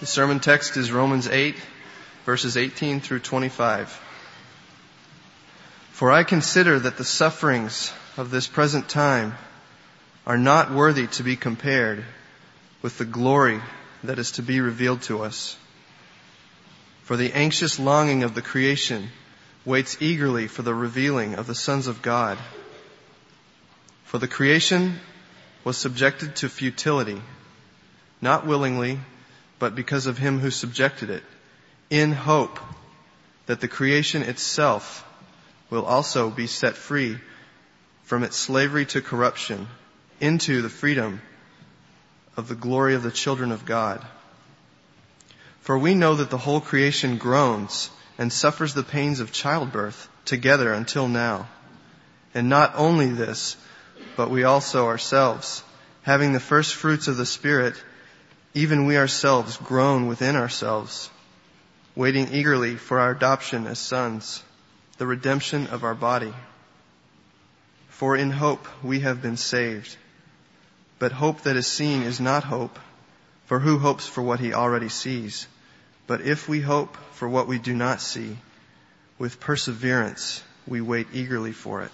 The sermon text is Romans 8, verses 18 through 25. For I consider that the sufferings of this present time are not worthy to be compared with the glory that is to be revealed to us. For the anxious longing of the creation waits eagerly for the revealing of the sons of God. For the creation was subjected to futility, not willingly, but because of him who subjected it, in hope that the creation itself will also be set free from its slavery to corruption into the freedom of the glory of the children of God. For we know that the whole creation groans and suffers the pains of childbirth together until now. And not only this, but we also ourselves, having the first fruits of the Spirit, even we ourselves groan within ourselves, waiting eagerly for our adoption as sons, the redemption of our body. For in hope we have been saved. But hope that is seen is not hope, for who hopes for what he already sees? But if we hope for what we do not see, with perseverance we wait eagerly for it.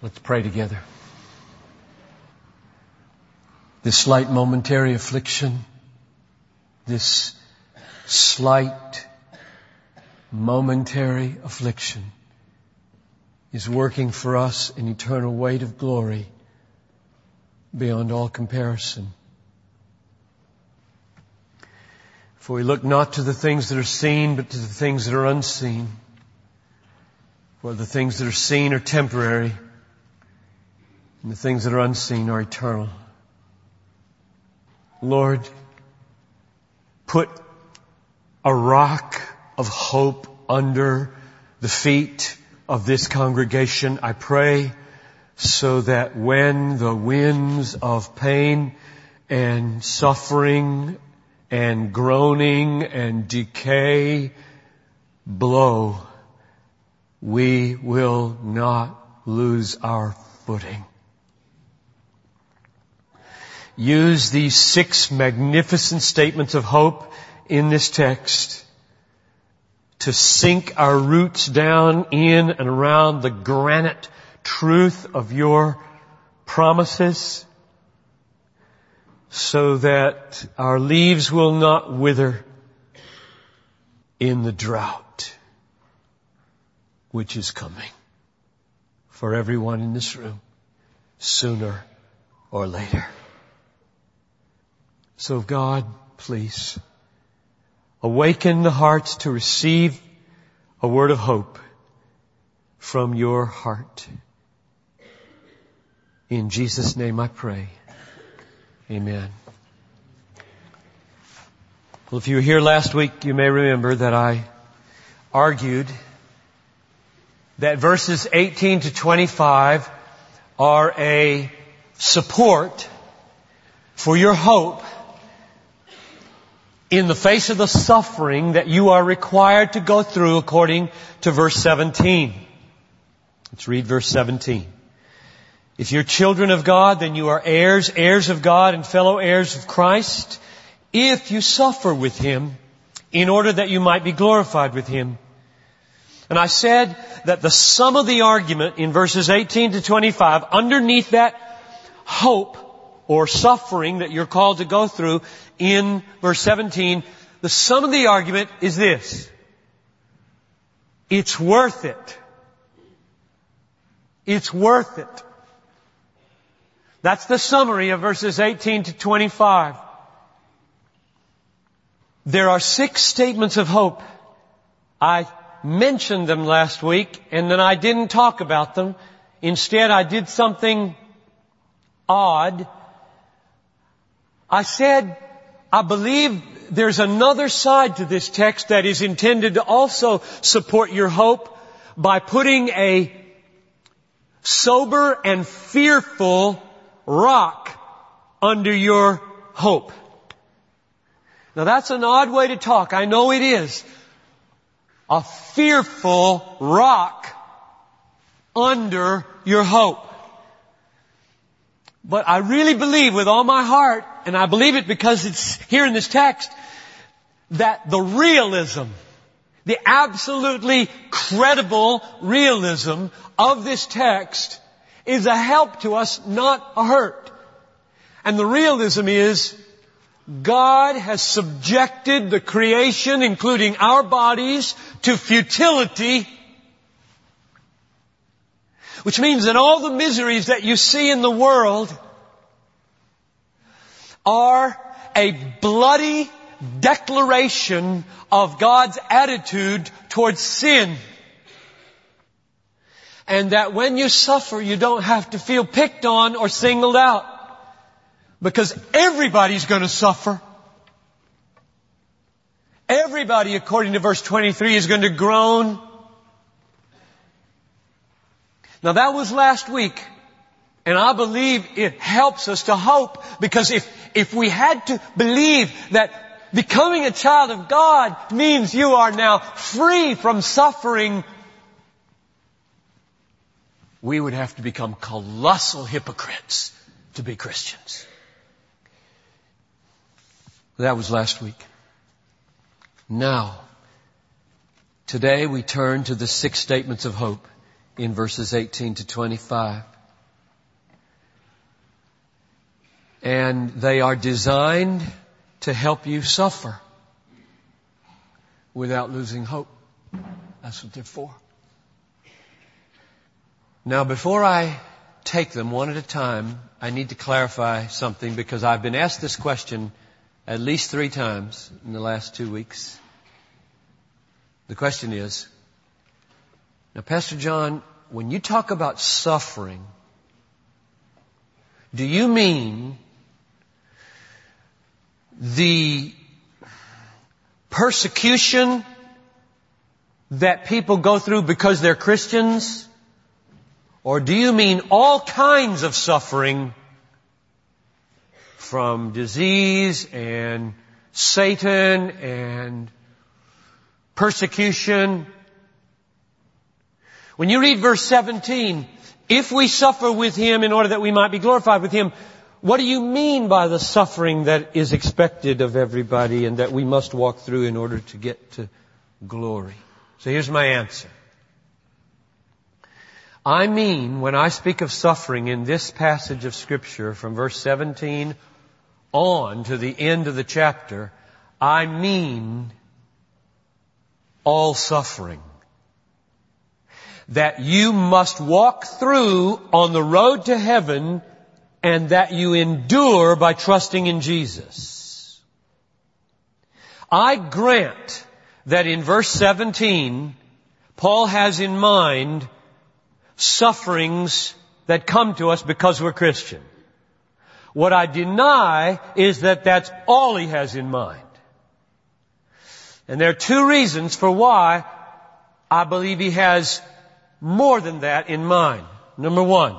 Let's pray together this slight momentary affliction, this slight momentary affliction is working for us an eternal weight of glory beyond all comparison. For we look not to the things that are seen, but to the things that are unseen. For the things that are seen are temporary, and the things that are unseen are eternal. Lord, put a rock of hope under the feet of this congregation, I pray, so that when the winds of pain and suffering and groaning and decay blow, we will not lose our footing use these six magnificent statements of hope in this text to sink our roots down in and around the granite truth of your promises so that our leaves will not wither in the drought which is coming for everyone in this room sooner or later. So God, please, awaken the hearts to receive a word of hope from your heart. In Jesus' name I pray. Amen. Well, if you were here last week, you may remember that I argued that verses 18 to 25 are a support for your hope in the face of the suffering that you are required to go through according to verse 17. Let's read verse 17. If you're children of God, then you are heirs, heirs of God and fellow heirs of Christ, if you suffer with Him, in order that you might be glorified with Him. And I said that the sum of the argument in verses 18 to 25, underneath that hope or suffering that you're called to go through in verse 17, the sum of the argument is this. It's worth it. It's worth it. That's the summary of verses 18 to 25. There are six statements of hope. I mentioned them last week and then I didn't talk about them. Instead I did something odd I said, I believe there's another side to this text that is intended to also support your hope by putting a sober and fearful rock under your hope. Now that's an odd way to talk. I know it is. A fearful rock under your hope. But I really believe with all my heart, and I believe it because it's here in this text, that the realism, the absolutely credible realism of this text is a help to us, not a hurt. And the realism is God has subjected the creation, including our bodies, to futility, which means that all the miseries that you see in the world are a bloody declaration of God's attitude towards sin. And that when you suffer, you don't have to feel picked on or singled out. Because everybody's going to suffer. Everybody, according to verse 23, is going to groan. Now that was last week. And I believe it helps us to hope because if, if we had to believe that becoming a child of God means you are now free from suffering, we would have to become colossal hypocrites to be Christians. That was last week. Now, today we turn to the six statements of hope in verses 18 to 25. And they are designed to help you suffer without losing hope. That's what they're for. Now before I take them one at a time, I need to clarify something because I've been asked this question at least three times in the last two weeks. The question is, now Pastor John, when you talk about suffering, do you mean the persecution that people go through because they're Christians? Or do you mean all kinds of suffering from disease and Satan and persecution. When you read verse 17, if we suffer with Him in order that we might be glorified with Him, what do you mean by the suffering that is expected of everybody and that we must walk through in order to get to glory? So here's my answer. I mean, when I speak of suffering in this passage of scripture from verse 17 on to the end of the chapter, I mean all suffering. That you must walk through on the road to heaven and that you endure by trusting in Jesus. I grant that in verse 17, Paul has in mind sufferings that come to us because we're Christian. What I deny is that that's all he has in mind. And there are two reasons for why I believe he has more than that in mind. Number one,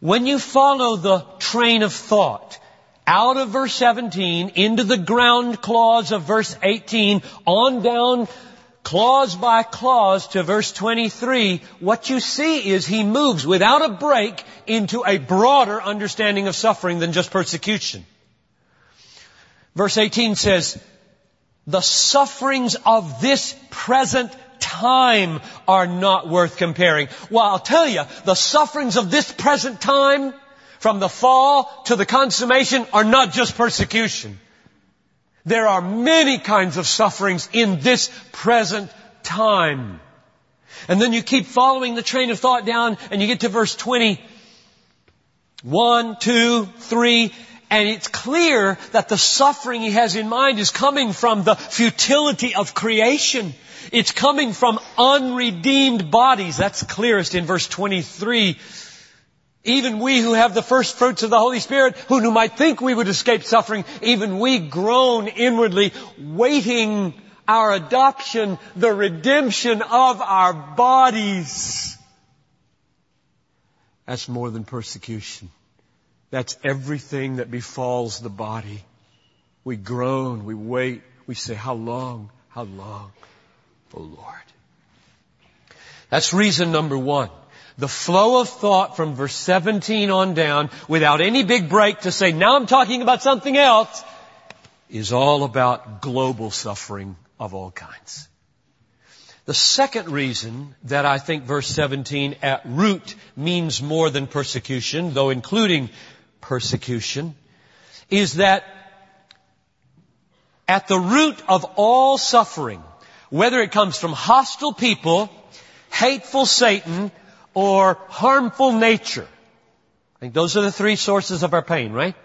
when you follow the train of thought out of verse 17 into the ground clause of verse 18 on down clause by clause to verse 23, what you see is he moves without a break into a broader understanding of suffering than just persecution. Verse 18 says, the sufferings of this present time are not worth comparing. Well, I'll tell you, the sufferings of this present time, from the fall to the consummation, are not just persecution. There are many kinds of sufferings in this present time. And then you keep following the train of thought down and you get to verse 20. One, two, three, and it's clear that the suffering he has in mind is coming from the futility of creation. It's coming from unredeemed bodies. That's clearest in verse 23. Even we who have the first fruits of the Holy Spirit, who might think we would escape suffering, even we groan inwardly, waiting our adoption, the redemption of our bodies. That's more than persecution. That's everything that befalls the body. We groan, we wait, we say, how long, how long, oh Lord. That's reason number one. the flow of thought from verse 17 on down without any big break to say, now I'm talking about something else, is all about global suffering of all kinds. The second reason that I think verse 17 at root means more than persecution, though including persecution, is that at the root of all suffering, whether it comes from hostile people, hateful Satan, or harmful nature, I think those are the three sources of our pain, right?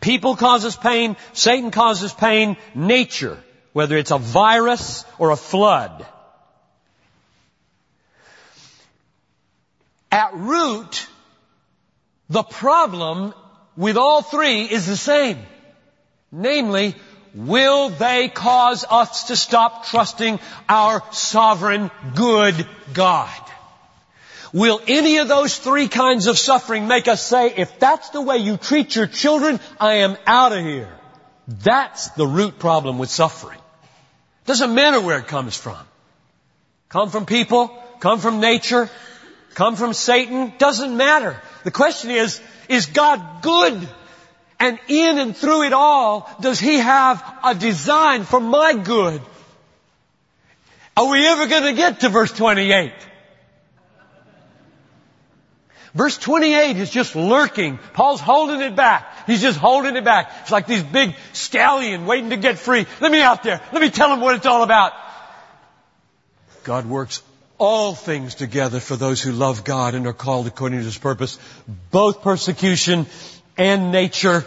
People causes pain, Satan causes pain, nature, whether it's a virus or a flood. At root, the problem with all three is the same. Namely, will they cause us to stop trusting our sovereign good God? Will any of those three kinds of suffering make us say, if that's the way you treat your children, I am out of here? That's the root problem with suffering. Doesn't matter where it comes from. Come from people, come from nature, come from Satan, doesn't matter. The question is, is God good? And in and through it all, does He have a design for my good? Are we ever going to get to verse 28? Verse 28 is just lurking. Paul's holding it back. He's just holding it back. It's like this big stallion waiting to get free. Let me out there. Let me tell him what it's all about. God works all things together for those who love God and are called according to His purpose. Both persecution and nature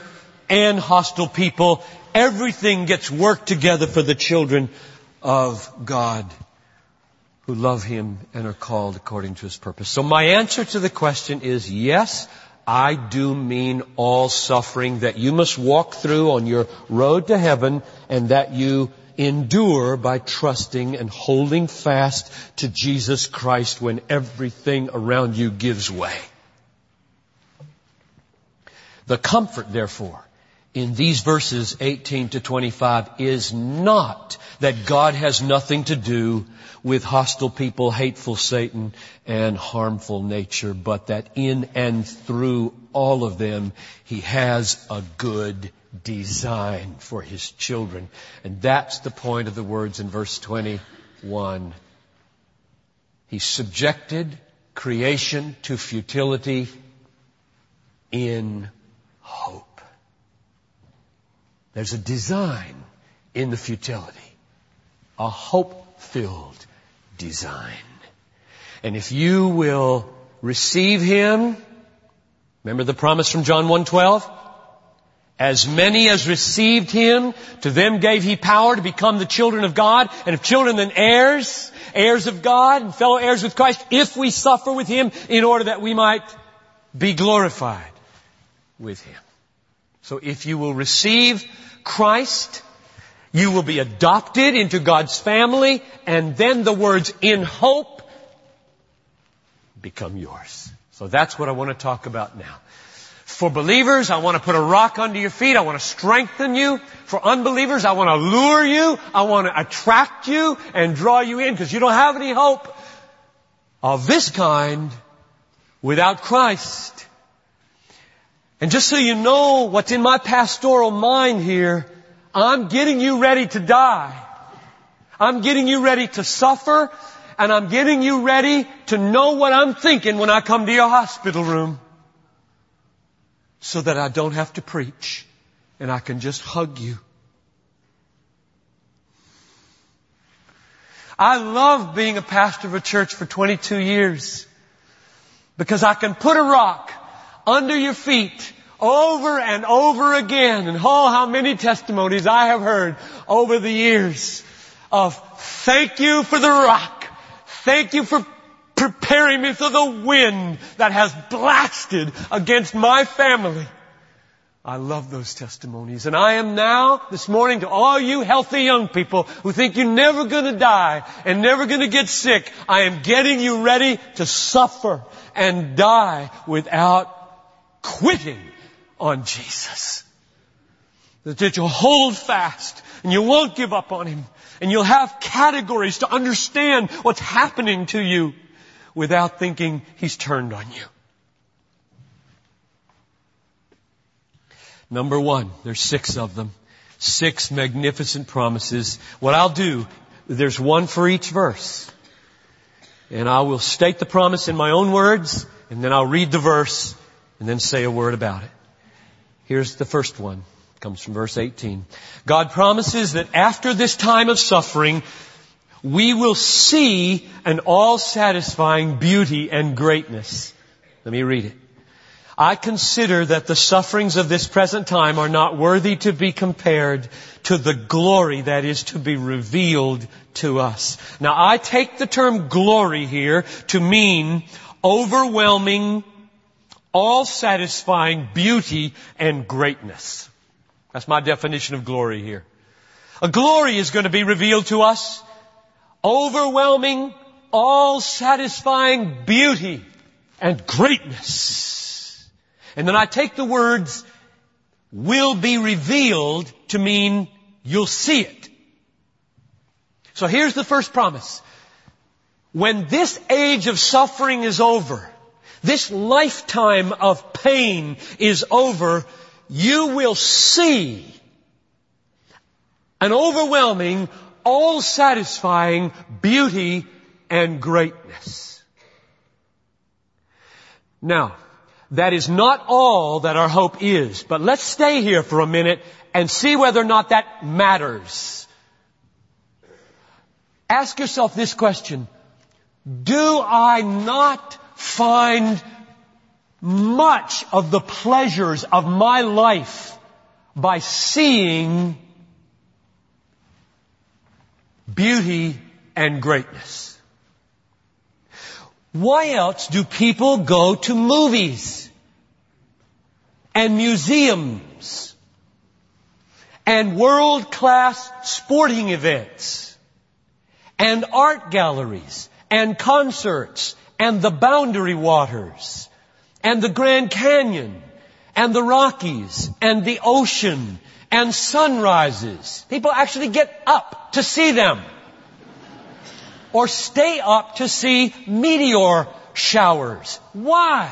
and hostile people. Everything gets worked together for the children of God who love Him and are called according to His purpose. So my answer to the question is yes, I do mean all suffering that you must walk through on your road to heaven and that you endure by trusting and holding fast to Jesus Christ when everything around you gives way. The comfort, therefore, in these verses 18 to 25 is not that God has nothing to do with hostile people, hateful Satan, and harmful nature, but that in and through all of them, He has a good design for His children. And that's the point of the words in verse 21. He subjected creation to futility in hope. There's a design in the futility. A hope-filled design. And if you will receive Him, remember the promise from John 1.12? As many as received Him, to them gave He power to become the children of God, and if children then heirs, heirs of God, and fellow heirs with Christ, if we suffer with Him in order that we might be glorified with Him. So if you will receive Christ, you will be adopted into God's family, and then the words in hope become yours. So that's what I want to talk about now. For believers, I want to put a rock under your feet. I want to strengthen you. For unbelievers, I want to lure you. I want to attract you and draw you in because you don't have any hope of this kind without Christ. And just so you know what's in my pastoral mind here, I'm getting you ready to die. I'm getting you ready to suffer and I'm getting you ready to know what I'm thinking when I come to your hospital room so that I don't have to preach and I can just hug you. I love being a pastor of a church for 22 years because I can put a rock under your feet over and over again. And oh, how many testimonies I have heard over the years of thank you for the rock. Thank you for preparing me for the wind that has blasted against my family. I love those testimonies. And I am now, this morning, to all you healthy young people who think you're never gonna die and never gonna get sick, I am getting you ready to suffer and die without quitting on Jesus. That you'll hold fast and you won't give up on Him and you'll have categories to understand what's happening to you without thinking He's turned on you. Number one, there's six of them. Six magnificent promises. What I'll do, there's one for each verse. And I will state the promise in my own words, and then I'll read the verse, and then say a word about it. Here's the first one. It comes from verse 18. God promises that after this time of suffering, we will see an all-satisfying beauty and greatness. Let me read it. I consider that the sufferings of this present time are not worthy to be compared to the glory that is to be revealed to us. Now I take the term glory here to mean overwhelming, all-satisfying beauty and greatness. That's my definition of glory here. A glory is going to be revealed to us. Overwhelming, all-satisfying beauty and greatness. And then I take the words will be revealed to mean you'll see it. So here's the first promise. When this age of suffering is over, this lifetime of pain is over, you will see an overwhelming, all satisfying beauty and greatness. Now, that is not all that our hope is. But let's stay here for a minute and see whether or not that matters. Ask yourself this question. Do I not find much of the pleasures of my life by seeing beauty and greatness? Why else do people go to movies and museums and world-class sporting events and art galleries and concerts and the Boundary Waters and the Grand Canyon and the Rockies and the ocean and sunrises. People actually get up to see them or stay up to see meteor showers. Why?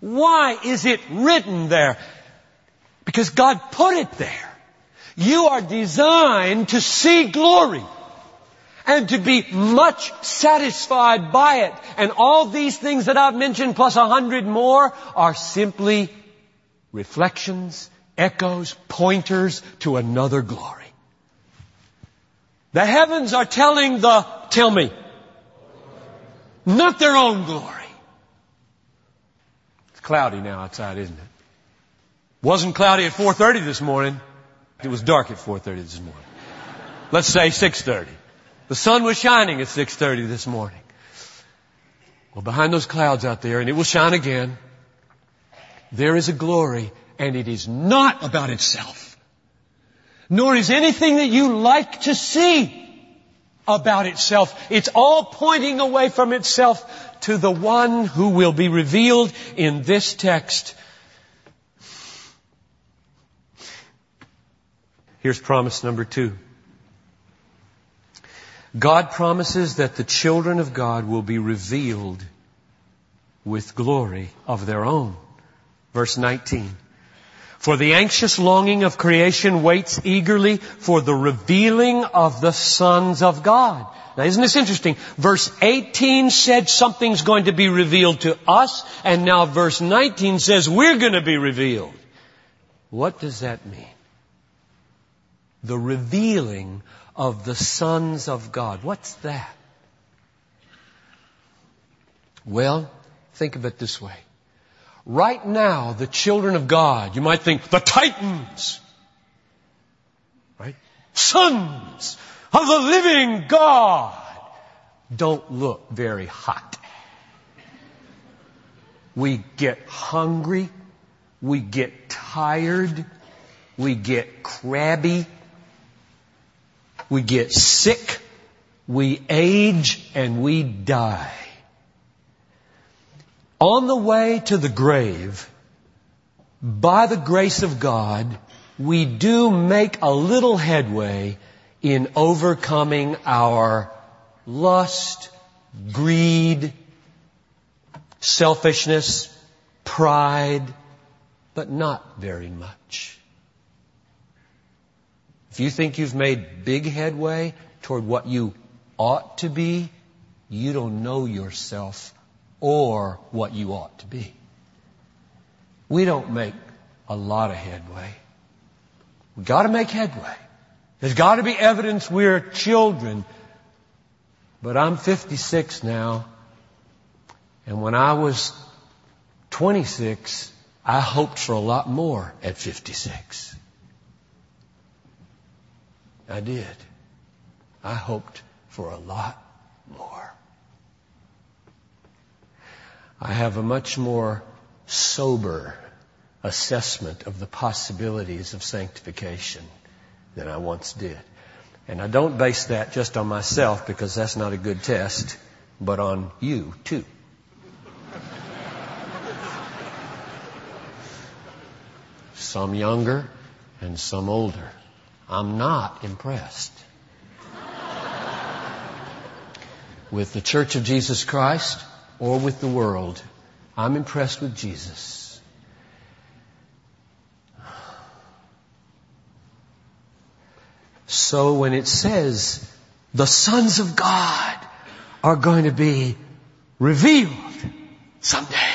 Why is it written there? Because God put it there. You are designed to see glory and to be much satisfied by it. And all these things that I've mentioned plus a hundred more are simply reflections, echoes, pointers to another glory. The heavens are telling the, tell me, not their own glory. It's cloudy now outside, isn't it? Wasn't cloudy at 4.30 this morning. It was dark at 4.30 this morning. Let's say 6.30. The sun was shining at 6.30 this morning. Well, behind those clouds out there, and it will shine again, there is a glory, and it is not about itself nor is anything that you like to see about itself. It's all pointing away from itself to the one who will be revealed in this text. Here's promise number two. God promises that the children of God will be revealed with glory of their own. Verse 19. For the anxious longing of creation waits eagerly for the revealing of the sons of God. Now isn't this interesting? Verse 18 said something's going to be revealed to us, and now verse 19 says we're going to be revealed. What does that mean? The revealing of the sons of God. What's that? Well, think of it this way. Right now, the children of God, you might think, the titans, right? Sons of the living God don't look very hot. We get hungry. We get tired. We get crabby. We get sick. We age and we die. On the way to the grave, by the grace of God, we do make a little headway in overcoming our lust greed, selfishness, pride, but not very much. If you think you've made big headway toward what you ought to be, you don't know yourself or what you ought to be. We don't make a lot of headway. We've got to make headway. There's got to be evidence we're children. But I'm 56 now, and when I was 26, I hoped for a lot more at 56. I did. I hoped for a lot more. I have a much more sober assessment of the possibilities of sanctification than I once did. And I don't base that just on myself because that's not a good test, but on you too. some younger and some older. I'm not impressed with the Church of Jesus Christ or with the world. I'm impressed with Jesus. So when it says the sons of God are going to be revealed someday,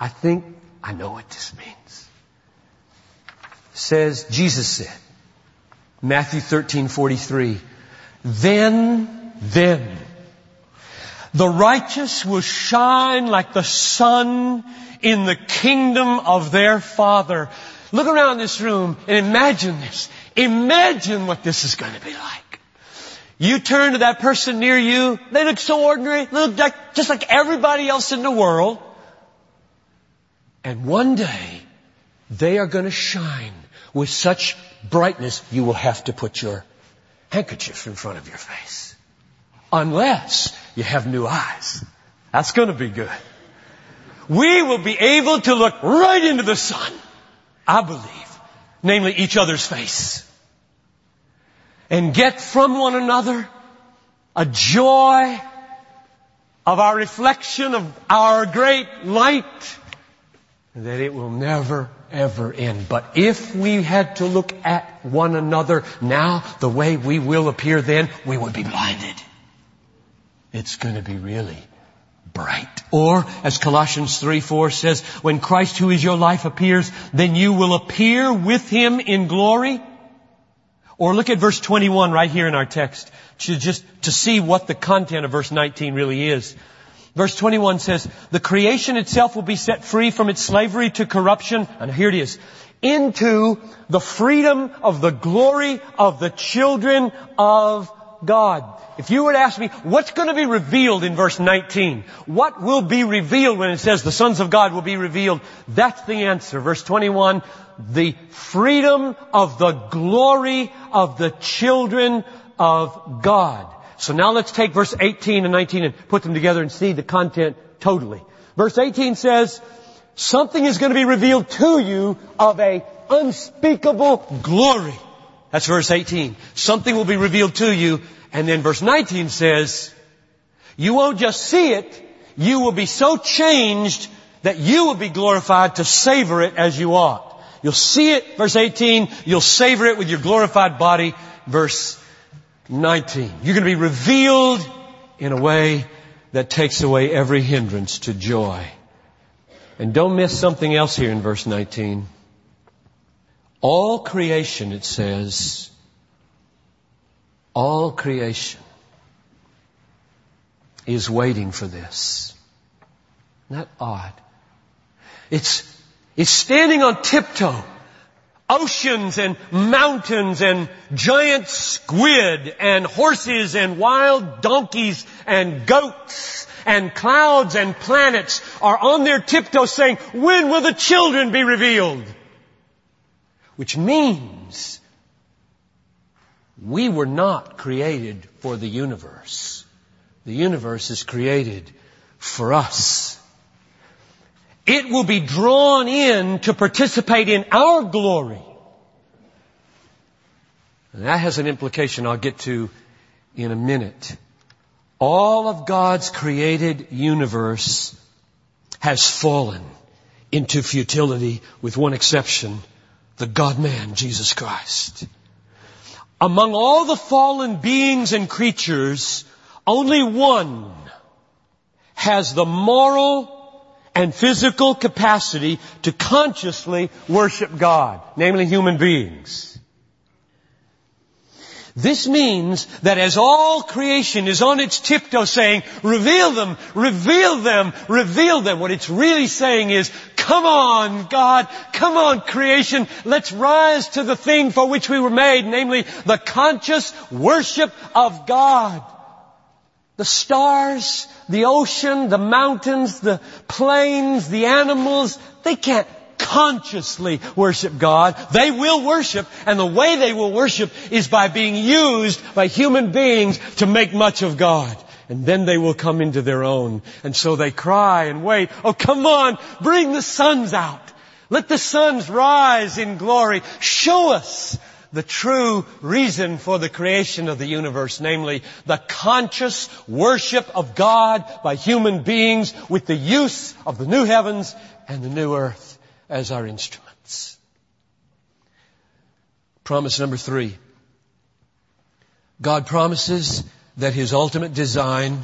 I think I know what this means. says, Jesus said, Matthew 13, 43, then, then, the righteous will shine like the sun in the kingdom of their Father. Look around this room and imagine this. Imagine what this is going to be like. You turn to that person near you, they look so ordinary, they look like, just like everybody else in the world. And one day, they are going to shine with such brightness, you will have to put your handkerchief in front of your face. Unless you have new eyes. That's going to be good. We will be able to look right into the sun. I believe. Namely each other's face. And get from one another a joy of our reflection of our great light that it will never ever end. But if we had to look at one another now the way we will appear then, we would be blinded. It's going to be really bright. Or, as Colossians 3, 4 says, when Christ who is your life appears, then you will appear with Him in glory. Or look at verse 21 right here in our text, to just to see what the content of verse 19 really is. Verse 21 says, the creation itself will be set free from its slavery to corruption, and here it is, into the freedom of the glory of the children of God. If you would ask me, what's going to be revealed in verse 19? What will be revealed when it says the sons of God will be revealed? That's the answer. Verse 21, the freedom of the glory of the children of God. So now let's take verse 18 and 19 and put them together and see the content totally. Verse 18 says, something is going to be revealed to you of a unspeakable glory. That's verse 18. Something will be revealed to you. And then verse 19 says, you won't just see it, you will be so changed that you will be glorified to savor it as you ought. You'll see it, verse 18, you'll savor it with your glorified body, verse 19. You're going to be revealed in a way that takes away every hindrance to joy. And don't miss something else here in verse 19. All creation, it says, all creation is waiting for this. Isn't that odd? It's, it's standing on tiptoe. Oceans and mountains and giant squid and horses and wild donkeys and goats and clouds and planets are on their tiptoe saying, when will the children be revealed? Which means we were not created for the universe. The universe is created for us. It will be drawn in to participate in our glory. And that has an implication I'll get to in a minute. all of God's created universe has fallen into futility with one exception, the God-man, Jesus Christ. Among all the fallen beings and creatures, only one has the moral and physical capacity to consciously worship God, namely human beings. This means that as all creation is on its tiptoe saying, reveal them, reveal them, reveal them, what it's really saying is, come on, God, come on, creation, let's rise to the thing for which we were made, namely the conscious worship of God. The stars, the ocean, the mountains, the plains, the animals, they can't consciously worship God. They will worship, and the way they will worship is by being used by human beings to make much of God. And then they will come into their own. And so they cry and wait. Oh, come on, bring the suns out. Let the suns rise in glory. Show us the true reason for the creation of the universe, namely the conscious worship of God by human beings with the use of the new heavens and the new earth as our instruments. Promise number three. God promises that His ultimate design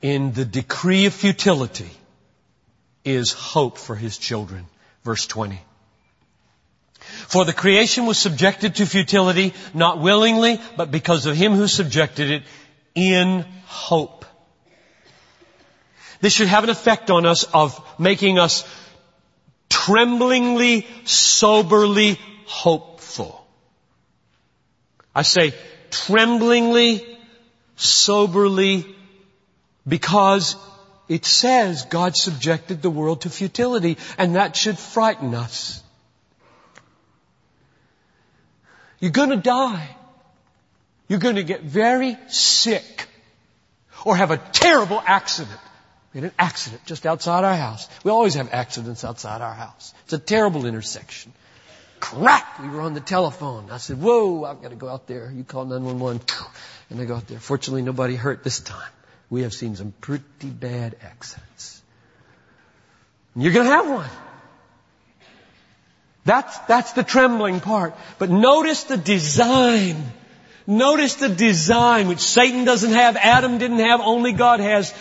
in the decree of futility is hope for His children. Verse 20. For the creation was subjected to futility, not willingly, but because of Him who subjected it in hope. This should have an effect on us of making us tremblingly, soberly hopeful. I say tremblingly, soberly, because it says God subjected the world to futility, and that should frighten us. You're gonna die. You're gonna get very sick or have a terrible accident. We had an accident just outside our house. We always have accidents outside our house. It's a terrible intersection. Crack! We were on the telephone. I said, whoa, I've got to go out there. You call 911. And I go out there. Fortunately, nobody hurt this time. We have seen some pretty bad accidents. And you're going to have one. That's, that's the trembling part. But notice the design. Notice the design, which Satan doesn't have, Adam didn't have, only God has.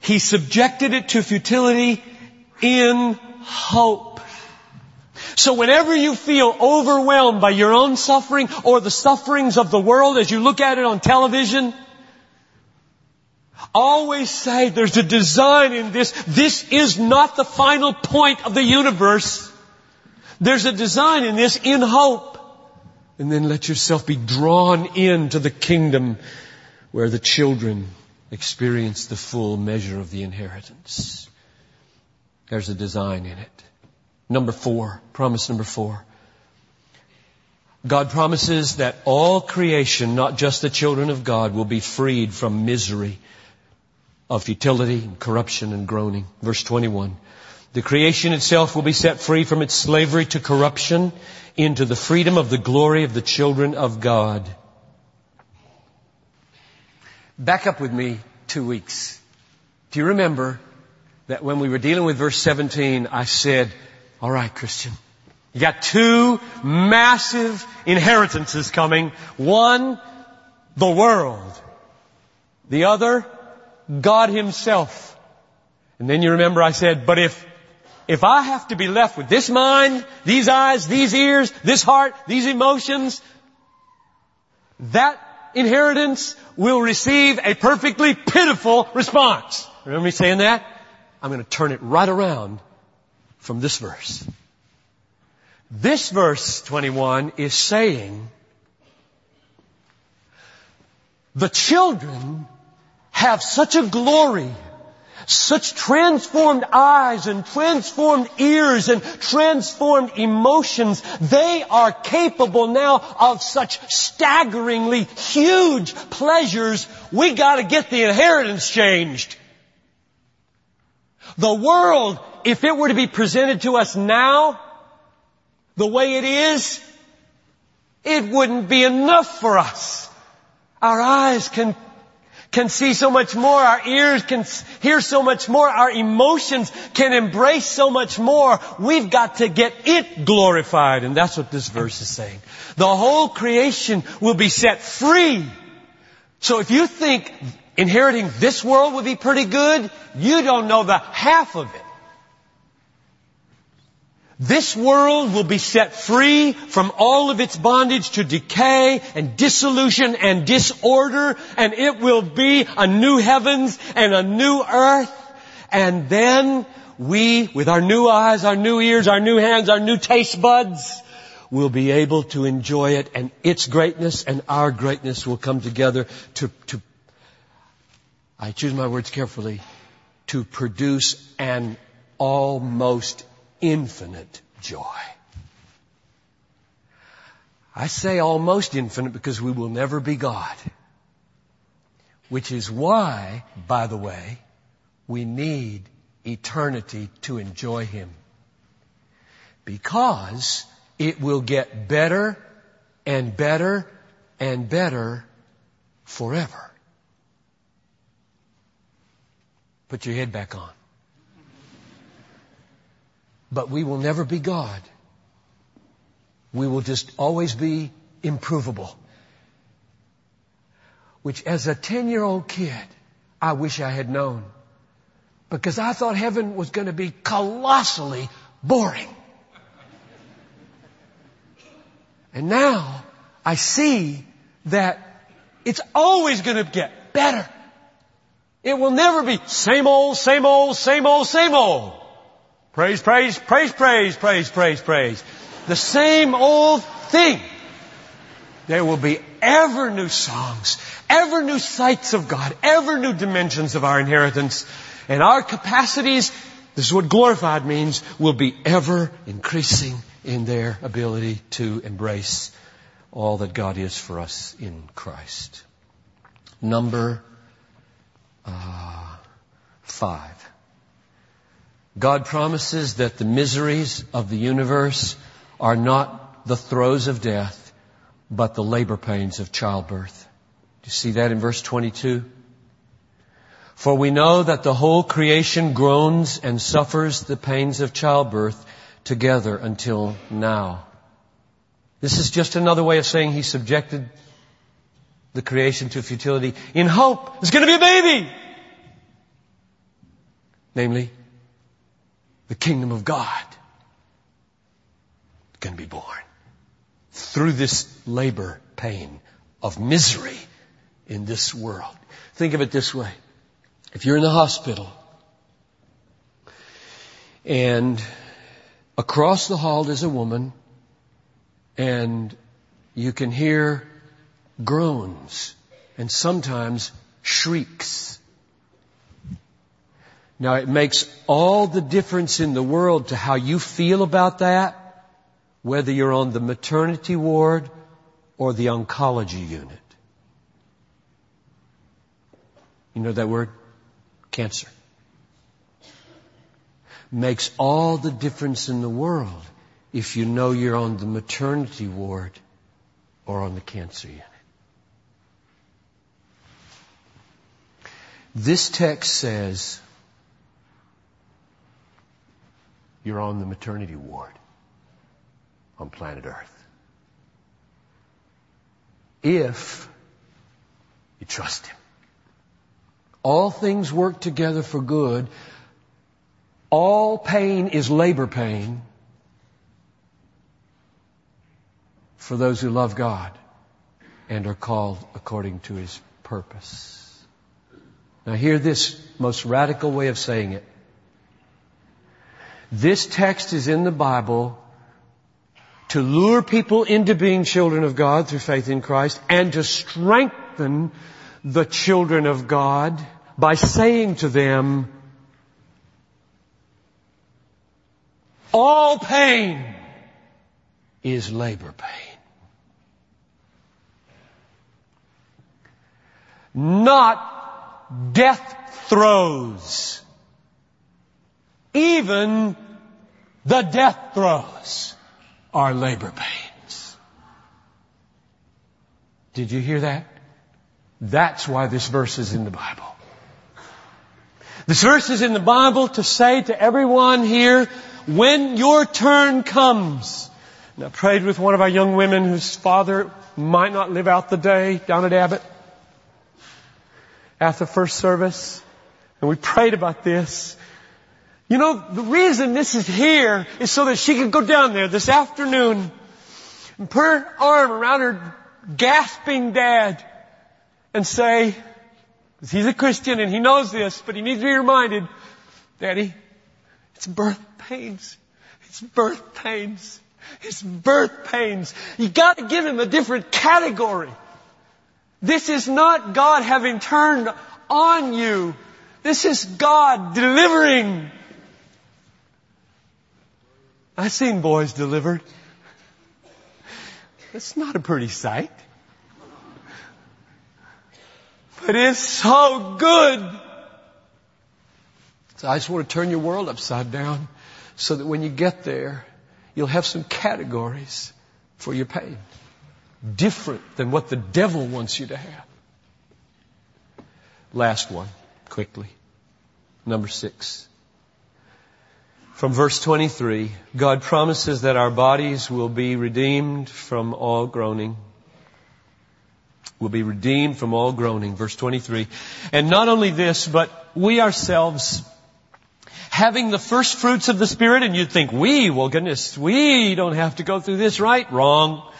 He subjected it to futility in hope. So whenever you feel overwhelmed by your own suffering or the sufferings of the world as you look at it on television, always say there's a design in this. This is not the final point of the universe. There's a design in this in hope. And then let yourself be drawn into the kingdom where the children experience the full measure of the inheritance. There's a design in it. Number four, promise number four. God promises that all creation, not just the children of God, will be freed from misery of futility and corruption and groaning. Verse 21. The creation itself will be set free from its slavery to corruption into the freedom of the glory of the children of God. Back up with me two weeks. Do you remember that when we were dealing with verse 17, I said, all right, Christian, you got two massive inheritances coming. One, the world. The other, God himself. And then you remember I said, but if, if I have to be left with this mind, these eyes, these ears, this heart, these emotions, that inheritance will receive a perfectly pitiful response. Remember me saying that? I'm going to turn it right around from this verse. This verse 21 is saying, the children have such a glory such transformed eyes and transformed ears and transformed emotions. They are capable now of such staggeringly huge pleasures. We gotta get the inheritance changed. The world, if it were to be presented to us now, the way it is, it wouldn't be enough for us. Our eyes can, can see so much more. Our ears can hear so much more. Our emotions can embrace so much more. We've got to get it glorified. And that's what this verse is saying. The whole creation will be set free. So if you think inheriting this world would be pretty good, you don't know the half of it. This world will be set free from all of its bondage to decay and dissolution and disorder, and it will be a new heavens and a new earth. And then we, with our new eyes, our new ears, our new hands, our new taste buds, will be able to enjoy it and its greatness and our greatness will come together to, to I choose my words carefully, to produce an almost infinite joy. I say almost infinite because we will never be God. Which is why, by the way, we need eternity to enjoy Him. Because it will get better and better and better forever. Put your head back on. But we will never be God. We will just always be improvable. Which as a 10 year old kid, I wish I had known. Because I thought heaven was going to be colossally boring. And now I see that it's always going to get better. It will never be same old, same old, same old, same old. Praise, praise, praise, praise, praise, praise, praise. The same old thing. There will be ever new songs, ever new sights of God, ever new dimensions of our inheritance. And our capacities, this is what glorified means, will be ever increasing in their ability to embrace all that God is for us in Christ. Number uh, five. God promises that the miseries of the universe are not the throes of death, but the labor pains of childbirth. Do you see that in verse 22? For we know that the whole creation groans and suffers the pains of childbirth together until now. This is just another way of saying he subjected the creation to futility in hope there's going to be a baby. Namely, the kingdom of God can be born through this labor pain of misery in this world. Think of it this way. If you're in the hospital and across the hall is a woman and you can hear groans and sometimes shrieks now it makes all the difference in the world to how you feel about that, whether you're on the maternity ward or the oncology unit. You know that word? Cancer. Makes all the difference in the world if you know you're on the maternity ward or on the cancer unit. This text says, you're on the maternity ward on planet Earth. If you trust Him. All things work together for good. All pain is labor pain for those who love God and are called according to His purpose. Now hear this most radical way of saying it. This text is in the Bible to lure people into being children of God through faith in Christ and to strengthen the children of God by saying to them, all pain is labor pain. Not death throes even the death throes are labor pains. Did you hear that? That's why this verse is in the Bible. This verse is in the Bible to say to everyone here, when your turn comes. And I prayed with one of our young women whose father might not live out the day down at Abbott after first service. And we prayed about this. You know, the reason this is here is so that she could go down there this afternoon and put her arm around her gasping dad and say, because he's a Christian and he knows this, but he needs to be reminded, Daddy, it's birth pains. It's birth pains. It's birth pains. You gotta give him a different category. This is not God having turned on you. This is God delivering. I've seen boys delivered. It's not a pretty sight. But it's so good. So I just want to turn your world upside down so that when you get there, you'll have some categories for your pain. Different than what the devil wants you to have. Last one, quickly. Number six. From verse 23, God promises that our bodies will be redeemed from all groaning. Will be redeemed from all groaning. Verse 23. And not only this, but we ourselves having the first fruits of the Spirit, and you'd think, we, well goodness, we don't have to go through this, right? Wrong.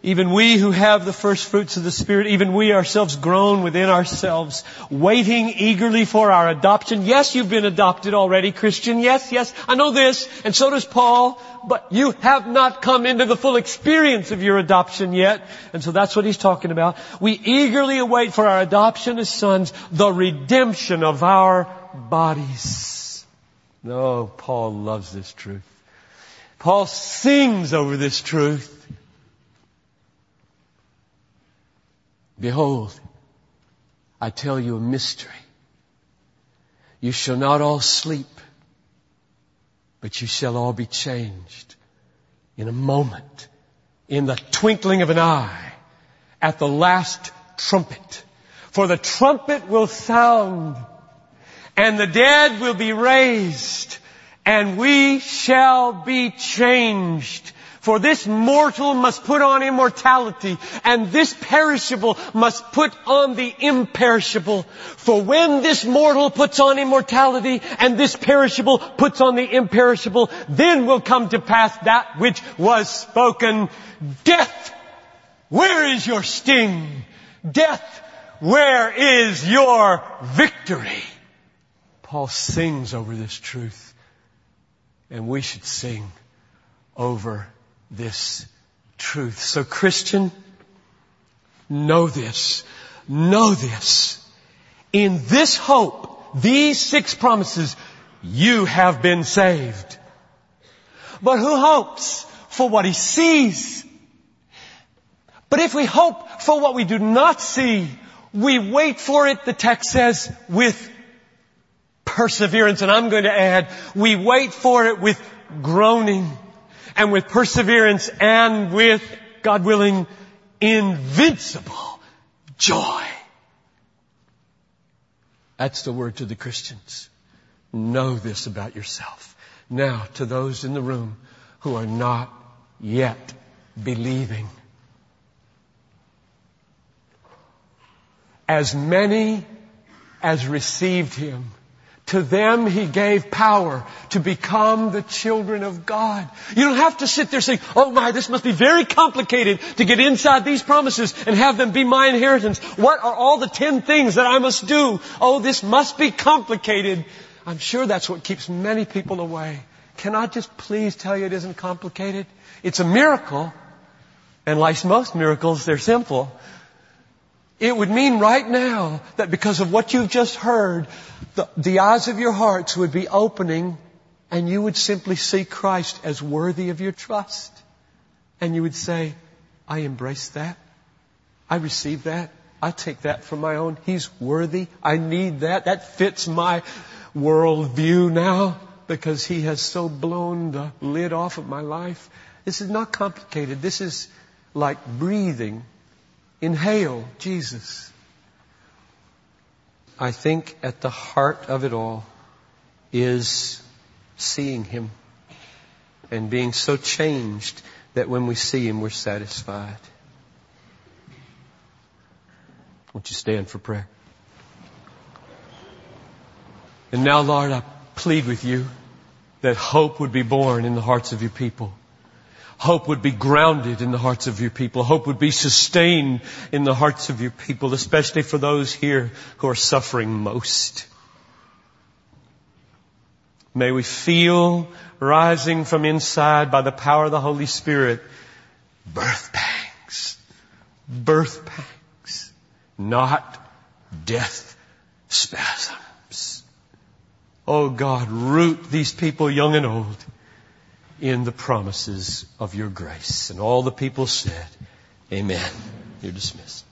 Even we who have the first fruits of the Spirit, even we ourselves groan within ourselves, waiting eagerly for our adoption. Yes, you've been adopted already, Christian. Yes, yes, I know this, and so does Paul, but you have not come into the full experience of your adoption yet. And so that's what he's talking about. We eagerly await for our adoption as sons, the redemption of our bodies. No, Paul loves this truth. Paul sings over this truth. Behold, I tell you a mystery. You shall not all sleep, but you shall all be changed in a moment, in the twinkling of an eye, at the last trumpet. For the trumpet will sound and the dead will be raised, and we shall be changed. For this mortal must put on immortality, and this perishable must put on the imperishable. For when this mortal puts on immortality, and this perishable puts on the imperishable, then will come to pass that which was spoken. Death, where is your sting? Death, where is your victory? Paul sings over this truth. And we should sing over this truth. So Christian, know this. Know this. In this hope, these six promises, you have been saved. But who hopes for what he sees? But if we hope for what we do not see, we wait for it, the text says, with perseverance. And I'm going to add, we wait for it with groaning and with perseverance and with, God willing, invincible joy. That's the word to the Christians. Know this about yourself. Now, to those in the room who are not yet believing. As many as received Him, to them he gave power to become the children of God. You don't have to sit there saying, oh my, this must be very complicated to get inside these promises and have them be my inheritance. What are all the ten things that I must do? Oh, this must be complicated. I'm sure that's what keeps many people away. Can I just please tell you it isn't complicated? It's a miracle. And like most miracles, they're simple. It would mean right now that because of what you've just heard, the, the, eyes of your hearts would be opening and you would simply see Christ as worthy of your trust. And you would say, I embrace that. I receive that. I take that for my own. He's worthy. I need that. That fits my worldview now because He has so blown the lid off of my life. This is not complicated. This is like breathing Inhale Jesus. I think at the heart of it all is seeing Him and being so changed that when we see Him, we're satisfied. Won't you stand for prayer? And now, Lord, I plead with you that hope would be born in the hearts of your people. Hope would be grounded in the hearts of your people. Hope would be sustained in the hearts of your people, especially for those here who are suffering most. May we feel rising from inside by the power of the Holy Spirit birth pangs. Birth pangs. Not death spasms. Oh God, root these people young and old in the promises of your grace. And all the people said, Amen. You're dismissed.